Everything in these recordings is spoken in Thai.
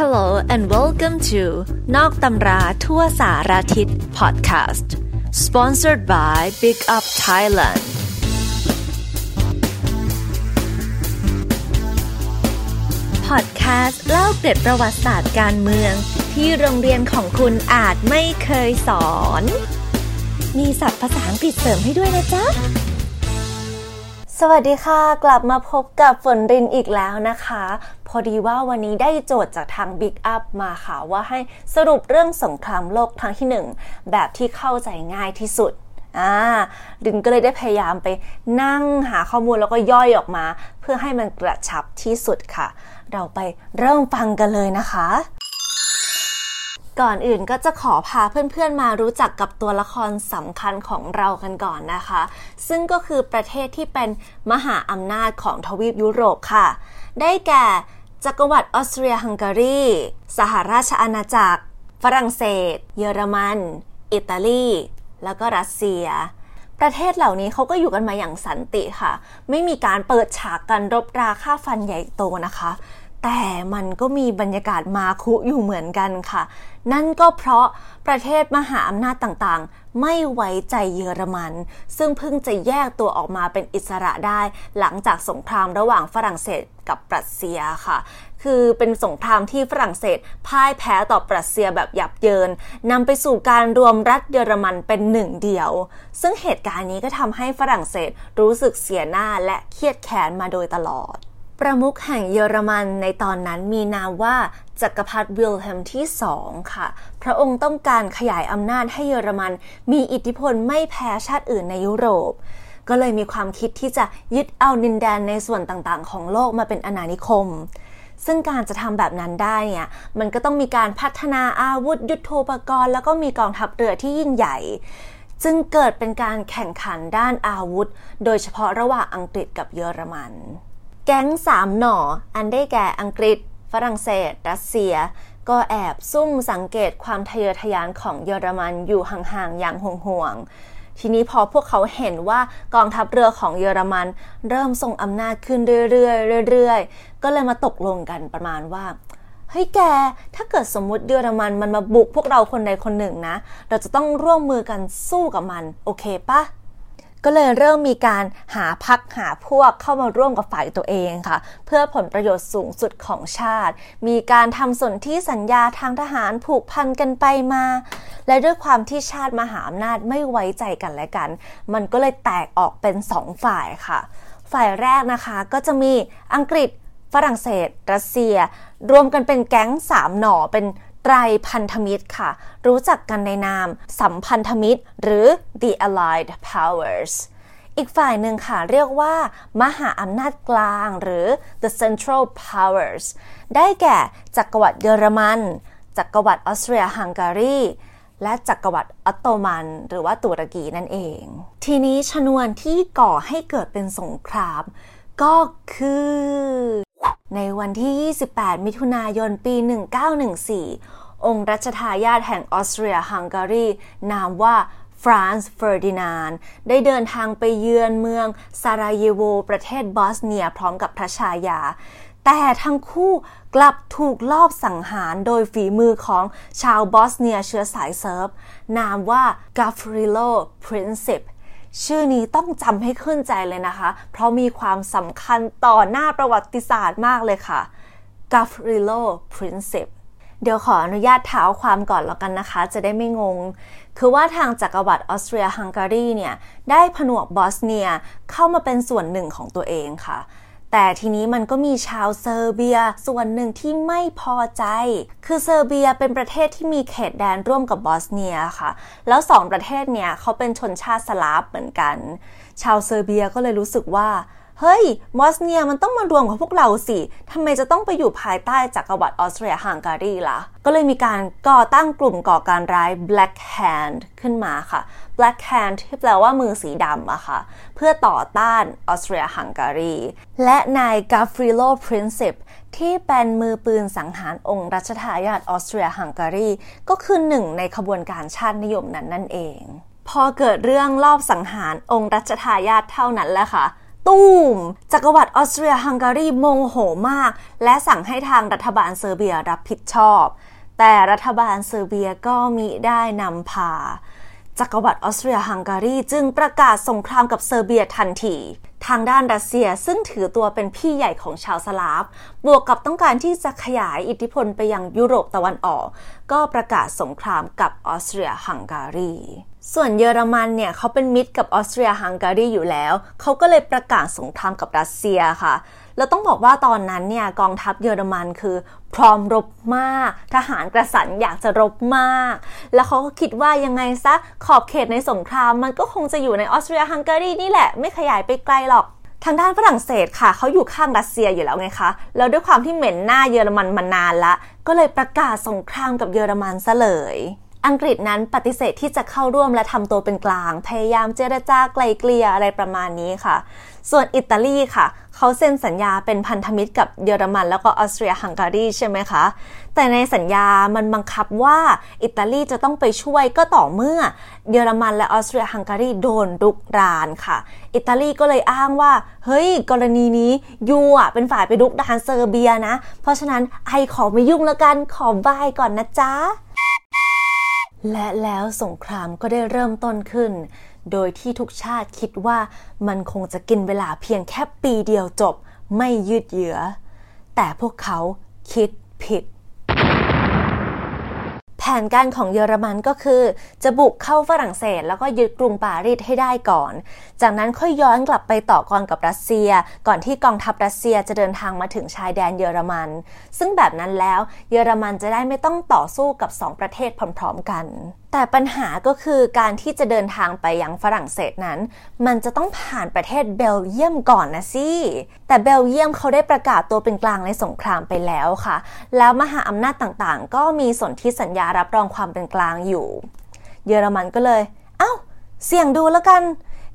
Hello and welcome to นอกตำราทั่วสารทิศ podcast sponsored by Big Up Thailand พอดแคสต์เล่าเกร็ดประวัติศาสตร์การเมือง ที่โรงเรียนของคุณอาจไม่เคยสอน มีศัพท์ภาษาอังกฤษเสริมให้ด้วยนะจ๊ะสวัสดีค่ะ กลับมาพบกับฝนรินอีกแล้วนะคะ พอดีว่าวันนี้ได้โจทย์จากทาง Big Up มาค่ะ ว่าให้สรุปเรื่องสงครามโลกครั้งที่หนึ่งแบบที่เข้าใจง่ายที่สุดอ่ารินก็เลยได้พยายามไปนั่งหาข้อมูลแล้วก็ย่อยออกมา เพื่อให้มันกระชับที่สุดค่ะ เราไปเริ่มฟังกันเลยนะคะ ก่อนอื่นก็จะขอพาเพื่อนๆมารู้จักกับตัวละครสำคัญของเรากันก่อนนะคะ ซึ่งก็คือประเทศที่เป็นมหาอำนาจของทวีปยุโรปค่ะ ได้แก่ จักรวรรดิออสเตรียฮังการี สหราชอาณาจักร ฝรั่งเศส เยอรมัน อิตาลี แล้วก็รัสเซีย ประเทศเหล่านี้เขาก็อยู่กันมาอย่างสันติค่ะ ไม่มีการเปิดฉากกันรบราค่าฟันใหญ่โตนะคะ แต่มันก็มีบรรยากาศมาคุอยู่เหมือนกันค่ะ นั่นก็เพราะประเทศมหาอำนาจต่างๆ ไม่ไว้ใจเยอรมัน ซึ่งเพิ่งจะแยกตัวออกมาเป็นอิสระได้ หลังจากสงครามระหว่างฝรั่งเศสกับปรัสเซียค่ะ คือเป็นสงครามที่ฝรั่งเศสพ่ายแพ้ต่อปรัสเซียแบบยับเยินนำไปสู่การรวมรัฐเยอรมันเป็นหนึ่งเดียว ซึ่งเหตุการณ์นี้ก็ทำให้ฝรั่งเศสรู้สึกเสียหน้าและเครียดแค้นมาโดยตลอด ประมุขแห่งเยอรมันในตอนนั้นมีนามว่าจักรพรรดิวิลเฮมที่สองค่ะ พระองค์ต้องการขยายอำนาจให้เยอรมันมีอิทธิพลไม่แพ้ชาติอื่นในยุโรป ก็เลยมีความคิดที่จะยึดเอาดินแดนในส่วนต่างๆ ของโลกมาเป็นอาณานิคม ซึ่งการจะทำแบบนั้นได้เนี่ย มันก็ต้องมีการพัฒนาอาวุธยุโทโธปกรณ์ แล้วก็มีกองทัพเรือที่ยิ่งใหญ่จึงเกิดเป็นการแข่งขันด้านอาวุธ โดยเฉพาะระหว่างอังกฤษกับเยอรมัน แก๊งสามหน่อ อันได้แก่อังกฤษ ฝรั่งเศส รัสเซีย ก็แอบซุ่มสังเกตความทะเยอทะยานของเยอรมันอยู่ห่างๆ อย่างห่วงๆ ทีนี้พอพวกเขาเห็นว่ากองทัพเรือของเยอรมัน เริ่มทรงอำนาจขึ้นเรื่อยๆเรื่อยๆ ก็เลยมาตกลงกันประมาณว่าเฮ้ยแก ถ้าเกิดสมมุติเยอรมันมันมาบุกพวกเราคนใดคนหนึ่งนะ เราจะต้องร่วมมือกันสู้กับมัน โอเคปะ ก็เลยเริ่มมีการหาพักหาพวกเข้ามาร่วมกับฝ่ายตัวเองค่ะ เพื่อผลประโยชน์สูงสุดของชาติ มีการทำสนธิสัญญาทางทหารผูกพันกันไปมา และด้วยความที่ชาติมหาอำนาจไม่ไว้ใจกันและกัน มันก็เลยแตกออกเป็นสองฝ่ายค่ะ ฝ่ายแรกนะคะก็จะมีอังกฤษฝรั่งเศส รัสเซีย รวมกันเป็นแก๊งสามหน่อเป็น ไตรพันธมิตรค่ะ รู้จักกันในนาม สัมพันธมิตร หรือ the Allied Powers อีกฝ่ายหนึ่งค่ะ เรียกว่า มหาอำนาจกลางหรือ the Central Powers ได้แก่จักรวรรดิเยอรมัน จักรวรรดิออสเตรียฮังการีและจักรวรรดิออตโตมัน หรือว่าตุรกีนั่นเอง ทีนี้ชนวนที่ก่อให้เกิดเป็นสงคราม ก็คือ ในวันที่ 28 มิถุนายน ปี 1914 องค์รัชทายาทแห่งออสเตรียฮังการี นามว่าฟรานซ์เฟอร์ดินาน ได้เดินทางไปเยือนเมืองซาราเยโว ประเทศบอสเนียพร้อมกับพระชายา แต่ทั้งคู่กลับถูกลอบสังหารโดยฝีมือของชาวบอสเนียเชื้อสายเซิร์ฟ นามว่ากัฟริโลพรินซิป ชื่อนี้ต้องจำให้ขึ้นใจเลยนะคะ เพราะมีความสำคัญต่อหน้าประวัติศาสตร์มากเลยค่ะกัฟริโลพรินซิปเดี๋ยวขออนุญาตเท้าความก่อนแล้วกันนะคะ จะได้ไม่งง คือว่าทางจักรวรรดิออสเตรียฮังการีเนี่ย ได้ผนวกบอสเนียเข้ามาเป็นส่วนหนึ่งของตัวเองค่ะ แต่ทีนี้มันก็มีชาวเซอร์เบียส่วนหนึ่งที่ไม่พอใจ คือเซอร์เบียเป็นประเทศที่มีเขตแดนร่วมกับบอสเนียค่ะ แล้วสองประเทศเนี่ยเขาเป็นชนชาติสลาฟเหมือนกัน ชาวเซอร์เบียก็เลยรู้สึกว่า เฮ้ยบอสเนียมันต้องมารวมกับพวกเราสิทำไมจะต้องไปอยู่ภายใต้จักรวรรดิออสเตรียฮังการีล่ะ ก็เลยมีการก่อตั้งกลุ่มก่อการร้าย Black Hand ขึ้นมาค่ะ Black Hand ที่แปลว่ามือสีดำอะค่ะ เพื่อต่อต้านออสเตรียฮังการี และนายกาฟริโลพรินซิปที่เป็นมือปืนสังหารองค์รัชทายาทออสเตรียฮังการี ก็คือหนึ่งในขบวนการชาตินิยมนั้นนั่นเอง พอเกิดเรื่องลอบสังหารองค์รัชทายาทเท่านั้นแหละค่ะ ตู้มจักรวรรดิออสเตรียฮังการีโมโหมาก และสั่งให้ทางรัฐบาลเซอร์เบียรับผิดชอบ แต่รัฐบาลเซอร์เบียก็มิได้นำพา จักรวรรดิออสเตรียฮังการีจึงประกาศสงครามกับเซอร์เบียทันทีทางด้านรัสเซียซึ่งถือตัวเป็นพี่ใหญ่ของชาวสลาฟ บวกกับต้องการที่จะขยายอิทธิพลไปยังยุโรปตะวันออก ก็ประกาศสงครามกับออสเตรียฮังการี ส่วนเยอรมันเนี่ยเขาเป็นมิตรกับออสเตรียฮังการีอยู่แล้ว เขาก็เลยประกาศสงครามกับรัสเซียค่ะ แล้วต้องบอกว่าตอนนั้นเนี่ยกองทัพเยอรมันคือพร้อมรบมาก ทหารกระสันอยากจะรบมาก แล้วเขาก็คิดว่ายังไงซะขอบเขตในสงครามมันก็คงจะอยู่ในออสเตรียฮังการีนี่แหละไม่ขยายไปไกลหรอกทางด้านฝรั่งเศสค่ะเขาอยู่ข้างรัสเซียอยู่แล้วไงคะ แล้วด้วยความที่เหม็นหน้าเยอรมันมานานละ ก็เลยประกาศสงครามกับเยอรมันซะเลย อังกฤษนั้นปฏิเสธที่จะเข้าร่วมและทำตัวเป็นกลาง พยายามเจรจาไกลเกลี่ยอะไรประมาณนี้ค่ะ ส่วนอิตาลีค่ะ เขาเซ็นสัญญาเป็นพันธมิตรกับเยอรมัน แล้วก็ออสเตรียฮังการีใช่ไหมคะ แต่ในสัญญามันบังคับว่าอิตาลีจะต้องไปช่วยก็ต่อเมื่อเยอรมันและออสเตรียฮังการีโดนรุกรานค่ะ อิตาลีก็เลยอ้างว่า เฮ้ย กรณีนี้ยูอะเป็นฝ่ายไปรุกรานเซอร์เบียนะ เพราะฉะนั้นไอขอไม่ยุ่งแล้วกันขอบายก่อนนะจ๊ะ และแล้วสงครามก็ได้เริ่มต้นขึ้น โดยที่ทุกชาติคิดว่ามันคงจะกินเวลาเพียงแค่ปีเดียวจบไม่ยืดเยื้อ แต่พวกเขาคิดผิด แผนการของเยอรมันก็คือ จะบุกเข้าฝรั่งเศส แล้วก็ยึดกรุงปารีสให้ได้ก่อน จากนั้นค่อยย้อนกลับไปต่อกรกับรัสเซีย ก่อนที่กองทัพรัสเซียจะเดินทางมาถึงชายแดนเยอรมัน ซึ่งแบบนั้นแล้วเยอรมันจะได้ไม่ต้องต่อสู้กับ 2 ประเทศพร้อมๆกัน แต่ปัญหาก็คือการที่จะเดินทางไปยังฝรั่งเศสนั้น มันจะต้องผ่านประเทศเบลเยียมก่อนนะสิแต่เบลเยียมเขาได้ประกาศตัวเป็นกลางในสงครามไปแล้วค่ะ แล้วมหาอำนาจต่างๆ ก็มีสนธิสัญญารับรองความเป็นกลางอยู่ เยอรมันก็เลย เอา้า เสี่ยงดูแล้วกัน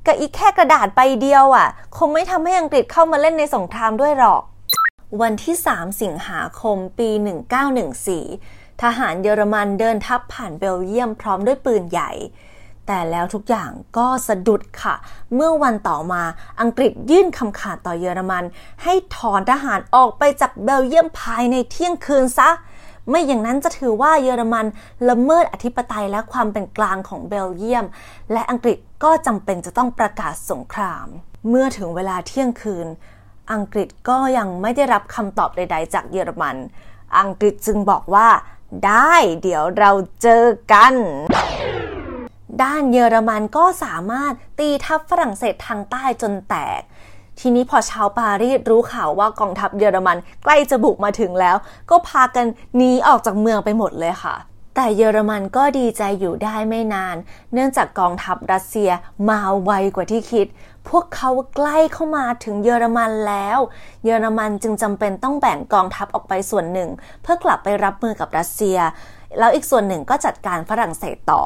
กับอีกแค่กระดาษใบเดียวอะ่ะ คงไม่ทำให้อังกฤษเข้ามาเล่นในสงครามด้วยหรอก วันที่ 3 สิงหาคมปี 1914 ทหารเยอรมันเดินทัพผ่านเบลเยียมพร้อมด้วยปืนใหญ่แต่แล้วทุกอย่างก็สะดุดค่ะ เมื่อวันต่อมาอังกฤษยื่นคำขาดต่อเยอรมัน ให้ถอนทหารออกไปจากเบลเยียมภายในเที่ยงคืนซะ ไม่อย่างนั้นจะถือว่าเยอรมันละเมิดอธิปไตยและความเป็นกลางของเบลเยียม และอังกฤษก็จำเป็นจะต้องประกาศสงคราม เมื่อถึงเวลาเที่ยงคืน อังกฤษก็ยังไม่ได้รับคำตอบใด ๆ จากเยอรมัน อังกฤษจึงบอกว่า ได้เดี๋ยวเราเจอกันด้านเยอรมันก็สามารถตีทัพฝรั่งเศสทางใต้จนแตก ทีนี้พอชาวปารีสรู้ข่าวว่ากองทัพเยอรมันใกล้จะบุกมาถึงแล้ว ก็พากันหนีออกจากเมืองไปหมดเลยค่ะ แต่เยอรมันก็ดีใจอยู่ได้ไม่นาน เนื่องจากกองทัพรัสเซียมาไวกว่าที่คิด พวกเขาใกล้เข้ามาถึงเยอรมันแล้ว เยอรมันจึงจำเป็นต้องแบ่งกองทัพออกไปส่วนหนึ่ง เพื่อกลับไปรับมือกับรัสเซีย แล้วอีกส่วนหนึ่งก็จัดการฝรั่งเศสต่อ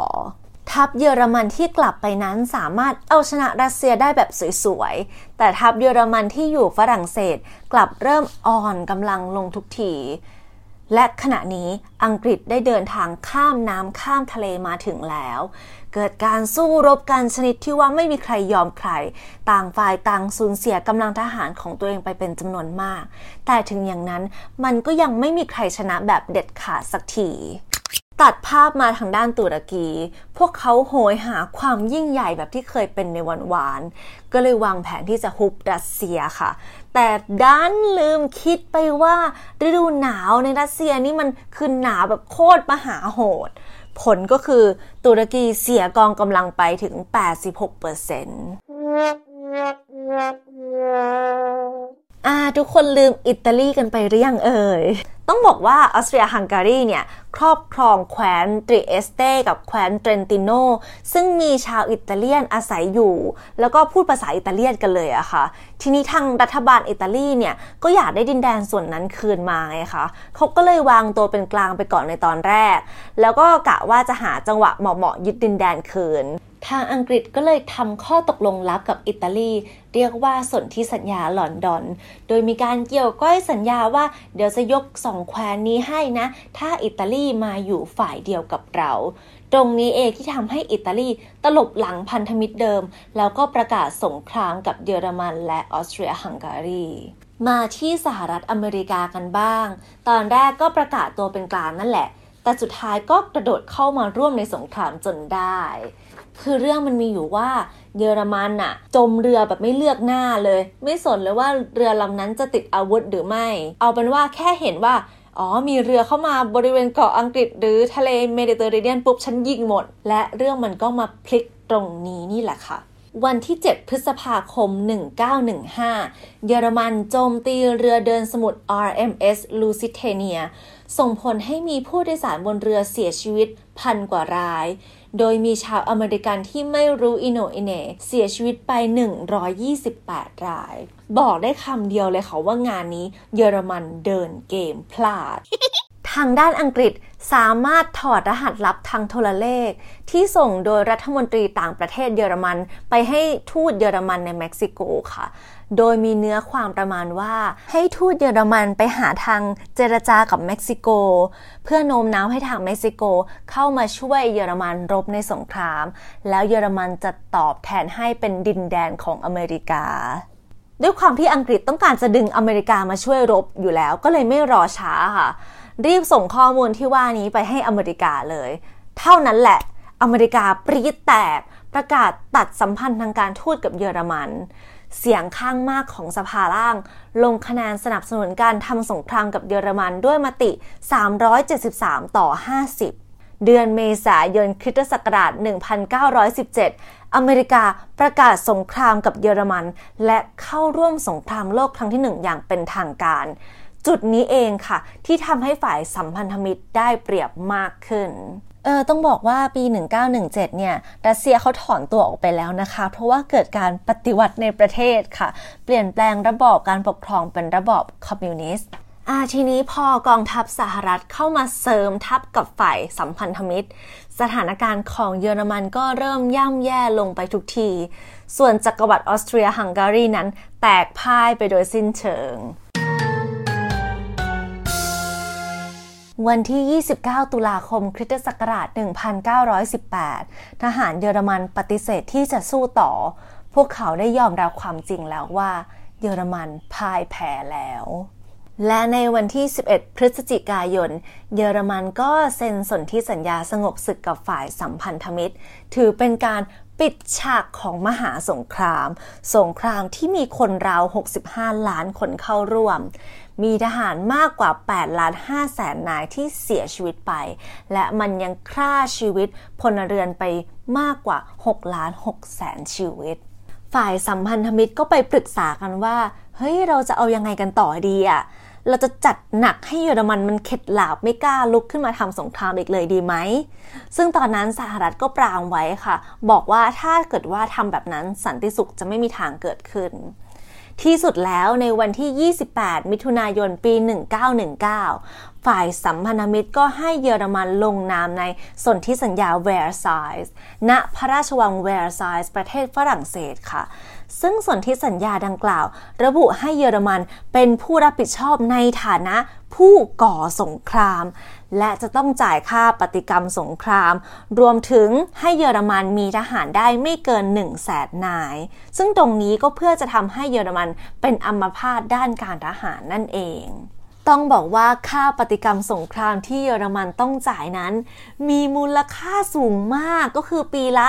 ทัพเยอรมันที่กลับไปนั้นสามารถเอาชนะรัสเซียได้แบบสวยๆ แต่ทัพเยอรมันที่อยู่ฝรั่งเศสกลับเริ่มอ่อนกำลังลงทุกที และขณะนี้อังกฤษได้เดินทางข้ามน้ำข้ามทะเลมาถึงแล้ว เกิดการสู้รบกันชนิดที่ว่าไม่มีใครยอมใคร ต่างฝ่ายต่างสูญเสียกำลังทหารของตัวเองไปเป็นจำนวนมาก แต่ถึงอย่างนั้นมันก็ยังไม่มีใครชนะแบบเด็ดขาดสักที ตัดภาพมาทางด้านตุรกี พวกเขาโหยหาความยิ่งใหญ่แบบที่เคยเป็นในวันวาน ก็เลยวางแผนที่จะฮุบรัสเซียค่ะ แต่ด้านลืมคิดไปว่าฤดูหนาวในรัสเซียนี่มันคือหนาวแบบโคตรมหาโหด ผลก็คือตุรกีเสียกองกำลังไปถึง 86%อ่า ทุกคนลืมอิตาลีกันไปหรือยังเอ่ย ต้องบอกว่าออสเตรียฮังการีเนี่ยครอบครองแคว้นตริเอสเตกับแคว้นเทรนติโนซึ่งมีชาวอิตาเลียนอาศัยอยู่ แล้วก็พูดภาษาอิตาเลียนกันเลยอะค่ะ ทีนี้ทางรัฐบาลอิตาลีเนี่ยก็อยากได้ดินแดนส่วนนั้นคืนมาไงคะเขาก็เลยวางตัวเป็นกลางไปก่อนในตอนแรก แล้วก็กะว่าจะหาจังหวะเหมาะๆยึดดินแดนคืน ทางอังกฤษก็เลยทำข้อตกลงลับกับอิตาลี เรียกว่าสนธิสัญญาลอนดอน โดยมีการเกี่ยวก้อยสัญญาว่า เดี๋ยวจะยกสองแคว้นนี้ให้นะ ถ้าอิตาลีลีมาอยู่ฝ่ายเดียวกับเรา ตรงนี้เองที่ทำให้อิตาลีตลบหลังพันธมิตรเดิม แล้วก็ประกาศสงครามกับเยอรมันและออสเตรียฮังการีมาที่สหรัฐอเมริกากันบ้าง ตอนแรกก็ประกาศตัวเป็นกลางนั่นแหละ แต่สุดท้ายก็กระโดดเข้ามาร่วมในสงครามจนได้ คือเรื่องมันมีอยู่ว่าเยอรมันอะจมเรือแบบไม่เลือกหน้าเลย ไม่สนเลยว่าเรือลำนั้นจะติดอาวุธหรือไม่ เอาเป็นว่าแค่เห็นว่าอ๋อ มีเรือเข้ามาบริเวณเกาะอังกฤษ หรือทะเลเมดิเตอร์เรเนียนปุ๊บฉันยิงหมด และเรื่องมันก็มาพลิกตรงนี้นี่แหละค่ะ วันที่ 7 พฤษภาคม 1915 เยอรมันโจมตีเรือเดินสมุทร RMS Lusitania ส่งผลให้มีผู้โดยสารบนเรือเสียชีวิตพันกว่าราย โดยมีชาวอเมริกันที่ไม่รู้อิโหน่อิเหน่เสียชีวิตไป 128 ราย บอกได้คำเดียวเลยค่ะว่างานนี้เยอรมันเดินเกมพลาด ทางด้านอังกฤษสามารถถอดรหัสลับทางโทรเลข ที่ส่งโดยรัฐมนตรีต่างประเทศเยอรมัน ไปให้ทูตเยอรมันในเม็กซิโกค่ะ โดยมีเนื้อความประมาณว่า ให้ทูตเยอรมันไปหาทางเจรจากับเม็กซิโก เพื่อโน้มน้าวให้ทางเม็กซิโกเข้ามาช่วยเยอรมันรบในสงคราม แล้วเยอรมันจะตอบแทนให้เป็นดินแดนของอเมริกาด้วยความที่อังกฤษต้องการจะดึงอเมริกามาช่วยรบอยู่แล้ว ก็เลยไม่รอช้าค่ะ รีบส่งข้อมูลที่ว่านี้ไปให้อเมริกาเลย เท่านั้นแหละ อเมริกาปรีดแตกประกาศตัดสัมพันธ์ทางการทูตกับเยอรมัน เสียงข้างมากของสภาล่าง ลงคะแนนสนับสนุนการทำสงครามกับเยอรมันด้วยมติ 373 ต่อ 50 เดือนเมษายนคริสตศักราช 1917 อเมริกาประกาศสงครามกับเยอรมัน และเข้าร่วมสงครามโลกครั้งที่หนึ่งอย่างเป็นทางการ จุดนี้เองค่ะ ที่ทำให้ฝ่ายสัมพันธมิตรได้เปรียบมากขึ้นเออต้องบอกว่าปี 1917 เนี่ย รัสเซียเขาถอนตัวออกไปแล้วนะคะ เพราะว่าเกิดการปฏิวัติในประเทศค่ะ เปลี่ยนแปลงระบอบการปกครองเป็นระบอบคอมมิวนิสต์อ่าทีนี้พอกองทัพสหรัฐเข้ามาเสริมทัพกับฝ่ายสัมพันธมิตร สถานการณ์ของเยอรมันก็เริ่มย่ำแย่ลงไปทุกที ส่วนจักรวรรดิออสเตรียฮังการีนั้นแตกพ่ายไปโดยสิ้นเชิง วันที่ 29 ตุลาคม คริสตศักราช 1918 ทหารเยอรมันปฏิเสธที่จะสู้ต่อ พวกเขาได้ยอมรับความจริงแล้วว่า เยอรมันพ่ายแพ้แล้ว และในวันที่ 11 พฤศจิกายน เยอรมันก็เซ็นสนธิสัญญาสงบศึกกับฝ่ายสัมพันธมิตร ถือเป็นการ ปิดฉากของมหาสงคราม สงครามที่มีคนราว 65 ล้านคนเข้าร่วม มีทหารมากกว่า 8 ล้าน5แสนนายที่เสียชีวิตไป และมันยังฆ่าชีวิตพลเรือนไปมากกว่า 6 ล้าน6แสนชีวิต ฝ่ายสัมพันธมิตรก็ไปปรึกษากันว่า เฮ้ย เราจะเอายังไงกันต่อดีอะ เราจะจัดหนักให้เยอรมันมันเข็ดหลาบไม่กล้าลุกขึ้นมาทำสงครามอีกเลยดีไหม ซึ่งตอนนั้นสหรัฐก็ปรามไว้ค่ะ บอกว่าถ้าเกิดว่าทำแบบนั้นสันติสุขจะไม่มีทางเกิดขึ้น ที่สุดแล้วในวันที่ 28 มิถุนายนปี 1919 ฝ่ายสัมพันธมิตรก็ให้เยอรมันลงนามในสนธิสัญญาแวร์ไซส์ณพระราชวังแวร์ไซส์ประเทศฝรั่งเศสค่ะ ซึ่งสนธิสัญญาดังกล่าว ระบุให้เยอรมันเป็นผู้รับผิดชอบในฐานะผู้ก่อสงคราม และจะต้องจ่ายค่าปฏิกรรมสงคราม รวมถึงให้เยอรมันมีทหารได้ไม่เกินหนึ่งแสนนาย ซึ่งตรงนี้ก็เพื่อจะทำให้เยอรมันเป็นอัมพาตด้านการทหารนั่นเอง ต้องบอกว่าค่าปฏิกรรมสงครามที่เยอรมันต้องจ่ายนั้น มีมูลค่าสูงมากก็คือปีละ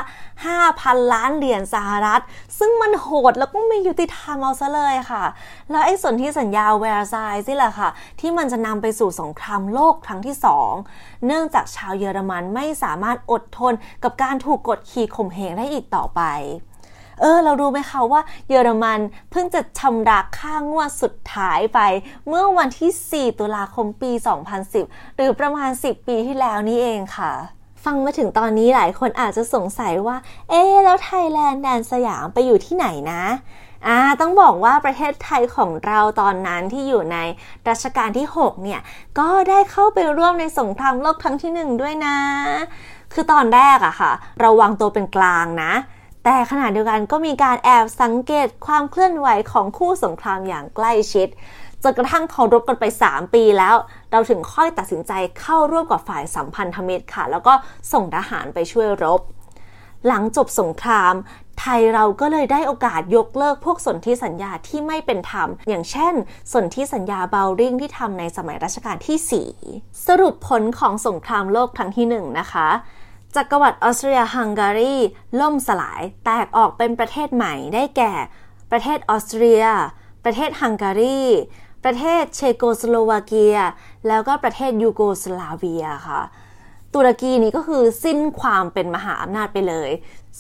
5,000 ล้านเหรียญสหรัฐ ซึ่งมันโหดแล้วก็ไม่ยุติธรรมเอาซะเลยค่ะ แล้วไอ้ส่วนที่สัญญาแวร์ซายนี่แหละค่ะ ที่มันจะนำไปสู่สงครามโลกครั้งที่สองเนื่องจากชาวเยอรมันไม่สามารถอดทนกับการถูกกดขี่ข่มเหงได้อีกต่อไป เออ เรารู้ไหมคะว่าเยอรมันเพิ่งจะชำระค่างวดสุดท้ายไป เมื่อวันที่ 4 ตุลาคมปี 2010 หรือประมาณ 10 ปีที่แล้วนี่เองค่ะ ฟังมาถึงตอนนี้หลายคนอาจจะสงสัยว่า เอ๊แล้วไทยแลนด์แดนสยามไปอยู่ที่ไหนนะอ่าต้องบอกว่าประเทศไทยของเราตอนนั้นที่อยู่ในรัชกาลที่ 6 เนี่ย ก็ได้เข้าไปร่วมในสงครามโลกครั้งที่ 1 ด้วยนะ คือตอนแรกอะค่ะ เราวางตัวเป็นกลางนะ แต่ขณะเดียวกันก็มีการแอบสังเกตความเคลื่อนไหวของคู่สงครามอย่างใกล้ชิดจนกระทั่งเขารบกันไป 3 ปีแล้ว เราถึงค่อยตัดสินใจเข้าร่วมกับฝ่ายสัมพันธมิตรค่ะ แล้วก็ส่งทหารไปช่วยรบ หลังจบสงคราม ไทยเราก็เลยได้โอกาสยกเลิกพวกสนธิสัญญาที่ไม่เป็นธรรม อย่างเช่น สนธิสัญญาเบลริงที่ทำในสมัยรัชกาลที่ 4 สรุปผลของสงครามโลกครั้งที่ 1 นะคะ จักรวรรดิออสเตรียฮังการีล่มสลายแตกออกเป็นประเทศใหม่ได้แก่ ประเทศออสเตรีย ประเทศฮังการี ประเทศเชโกสโลวาเกีย แล้วก็ประเทศยูโกสลาเวียค่ะ ตุรกีนี้ก็คือสิ้นความเป็นมหาอำนาจไปเลย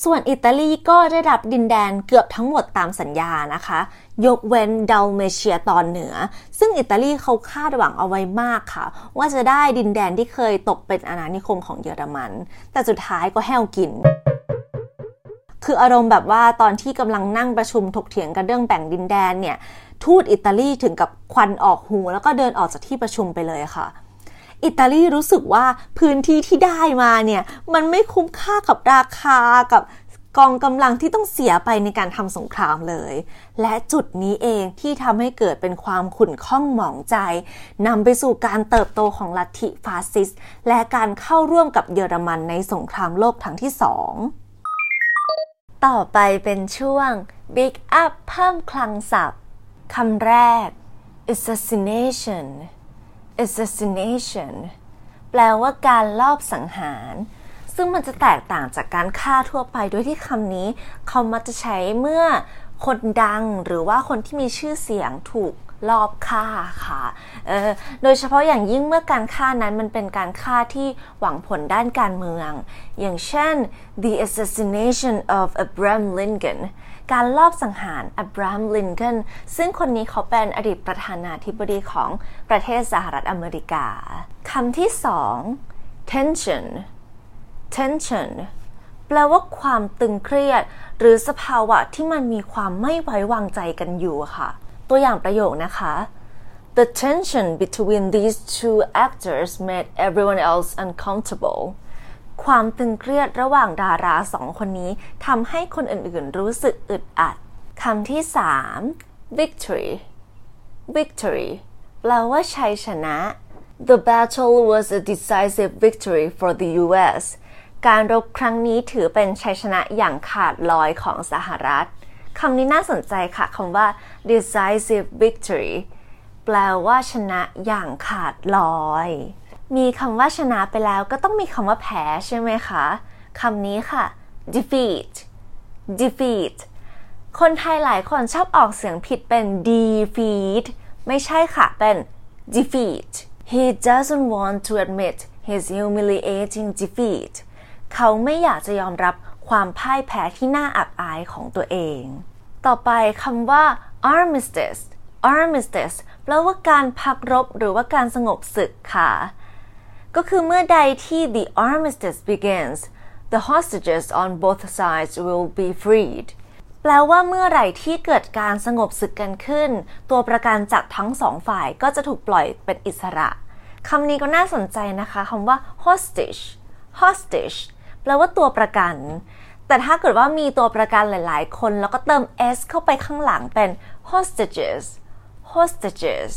ส่วนอิตาลีก็ได้รับดินแดนเกือบทั้งหมดตามสัญญานะคะ ยกเว้นดัลเมเชียตอนเหนือ ซึ่งอิตาลีเขาคาดหวังเอาไว้มากค่ะ ว่าจะได้ดินแดนที่เคยตกเป็นอาณานิคมของเยอรมัน แต่สุดท้ายก็แห้วกินคืออารมณ์แบบว่าตอนที่กำลังนั่งประชุมถกเถียงกันเรื่องแบ่งดินแดนเนี่ย ทูตอิตาลีถึงกับควันออกหู แล้วก็เดินออกจากที่ประชุมไปเลยค่ะ อิตาลีรู้สึกว่าพื้นที่ที่ได้มาเนี่ย มันไม่คุ้มค่ากับราคากับกองกำลังที่ต้องเสียไปในการทำสงครามเลย และจุดนี้เองที่ทำให้เกิดเป็นความขุ่นข้องหมองใจนำไปสู่การเติบโตของลัทธิฟาสซิสต์และการเข้าร่วมกับเยอรมันในสงครามโลกครั้งที่สองต่อไปเป็นช่วง Big Up เพิ่มคลังศัพท์คำแรก assassination assassination แปลว่าการลอบสังหาร ซึ่งมันจะแตกต่างจากการฆ่าทั่วไปด้วยที่คำนี้ เขามักจะใช้เมื่อคนดังหรือว่าคนที่มีชื่อเสียงถูก ลอบฆ่าค่ะโดยเฉพาะอย่างยิ่งเมื่อการฆ่านั้นมันเป็นการฆ่าที่หวังผลด้านการเมือง อย่างเช่น the assassination of Abraham Lincoln การลอบสังหาร Abraham Lincoln ซึ่งคนนี้เขาเป็นอดีตประธานาธิบดีของประเทศสหรัฐอเมริกา คำที่สอง tension tension แปลว่าความตึงเครียด หรือสภาวะที่มันมีความไม่ไว้วางใจกันอยู่ค่ะ ตัวอย่างประโยคนะคะ The tension between these two actors made everyone else uncomfortable ความตึงเครียดระหว่างดาราสองคนนี้ทำให้คนอื่นๆ รู้สึกอึดอัดคำที่ 3 victory victory แปลว่าชัยชนะ The battle was a decisive victory for the U.S. การรบครั้งนี้ถือเป็นชัยชนะอย่างขาดลอยของสหรัฐ คำนี้น่าสนใจค่ะคำว่า decisive victory แปลว่าชนะอย่างขาดลอย มีคำว่าชนะไปแล้วก็ต้องมีคำว่าแพ้ใช่ไหมคะคำนี้ค่ะ defeat defeat คนไทยหลายคนชอบออกเสียงผิดเป็น defeat ไม่ใช่ค่ะ เป็น defeat he doesn't want to admit his humiliating defeat เขาไม่อยากจะยอมรับ ความพ่ายแพ้ที่น่าอับอายของตัวเอง ต่อไปคำว่า armistice armistice แปลว่าการพักรบหรือว่าการสงบศึกค่ะ ก็คือเมื่อใดที่ the armistice begins the hostages on both sides will be freed แปลว่าเมื่อไหร่ที่เกิดการสงบศึกกันขึ้น ตัวประกันจากทั้งสองฝ่ายก็จะถูกปล่อยเป็นอิสระคำนี้ก็น่าสนใจนะคะคำว่า hostage hostage แปลว่าตัวประกัน แต่ถ้าเกิดว่ามีตัวประกันหลาย ๆ คน แล้วก็เติม s เข้าไปข้างหลังเป็น hostages hostages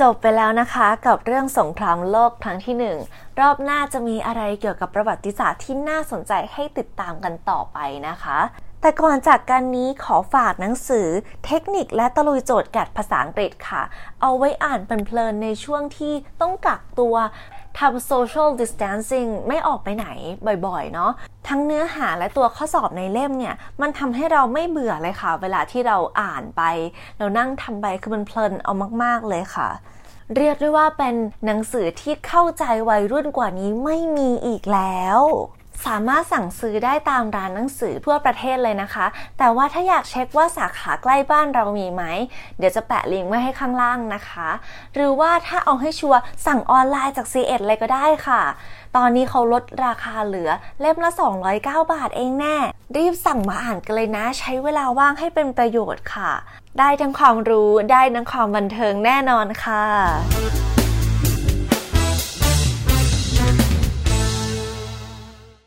จบไปแล้วนะคะกับเรื่องสงครามโลกครั้งที่หนึ่งรอบหน้าจะมีอะไรเกี่ยวกับประวัติศาสตร์ที่น่าสนใจให้ติดตามกันต่อไปนะคะ แต่ก่อนจากการนี้ขอฝากหนังสือเทคนิคและตะลุยโจทย์แกดภาษาอังกฤษค่ะ เอาไว้อ่านเพลินๆในช่วงที่ต้องกักตัว ทำ social distancing ไม่ออกไปไหนบ่อยๆ เนาะทั้งเนื้อหาและตัวข้อสอบในเล่มเนี่ย มันทำให้เราไม่เบื่อเลยค่ะ เวลาที่เราอ่านไป เรานั่งทำไปคือมันเพลินเอามากๆเลยค่ะเรียกได้ว่าเป็นหนังสือที่เข้าใจวัยรุ่นกว่านี้ไม่มีอีกแล้ว สามารถสั่งซื้อได้ตามร้านหนังสือทั่วประเทศเลยนะคะ แต่ว่าถ้าอยากเช็คว่าสาขาใกล้บ้านเรามีไหม เดี๋ยวจะแปะลิงก์ไว้ให้ข้างล่างนะคะ หรือว่าถ้าเอาให้ชัวร์สั่งออนไลน์จาก C1 เลยก็ได้ค่ะ ตอนนี้เขาลดราคาเหลือเล่มละ 209 บาทเองแน่ รีบสั่งมาอ่านกันเลยนะ ใช้เวลาว่างให้เป็นประโยชน์ค่ะ ได้ทั้งความรู้ได้ทั้งความบันเทิงแน่นอนค่ะ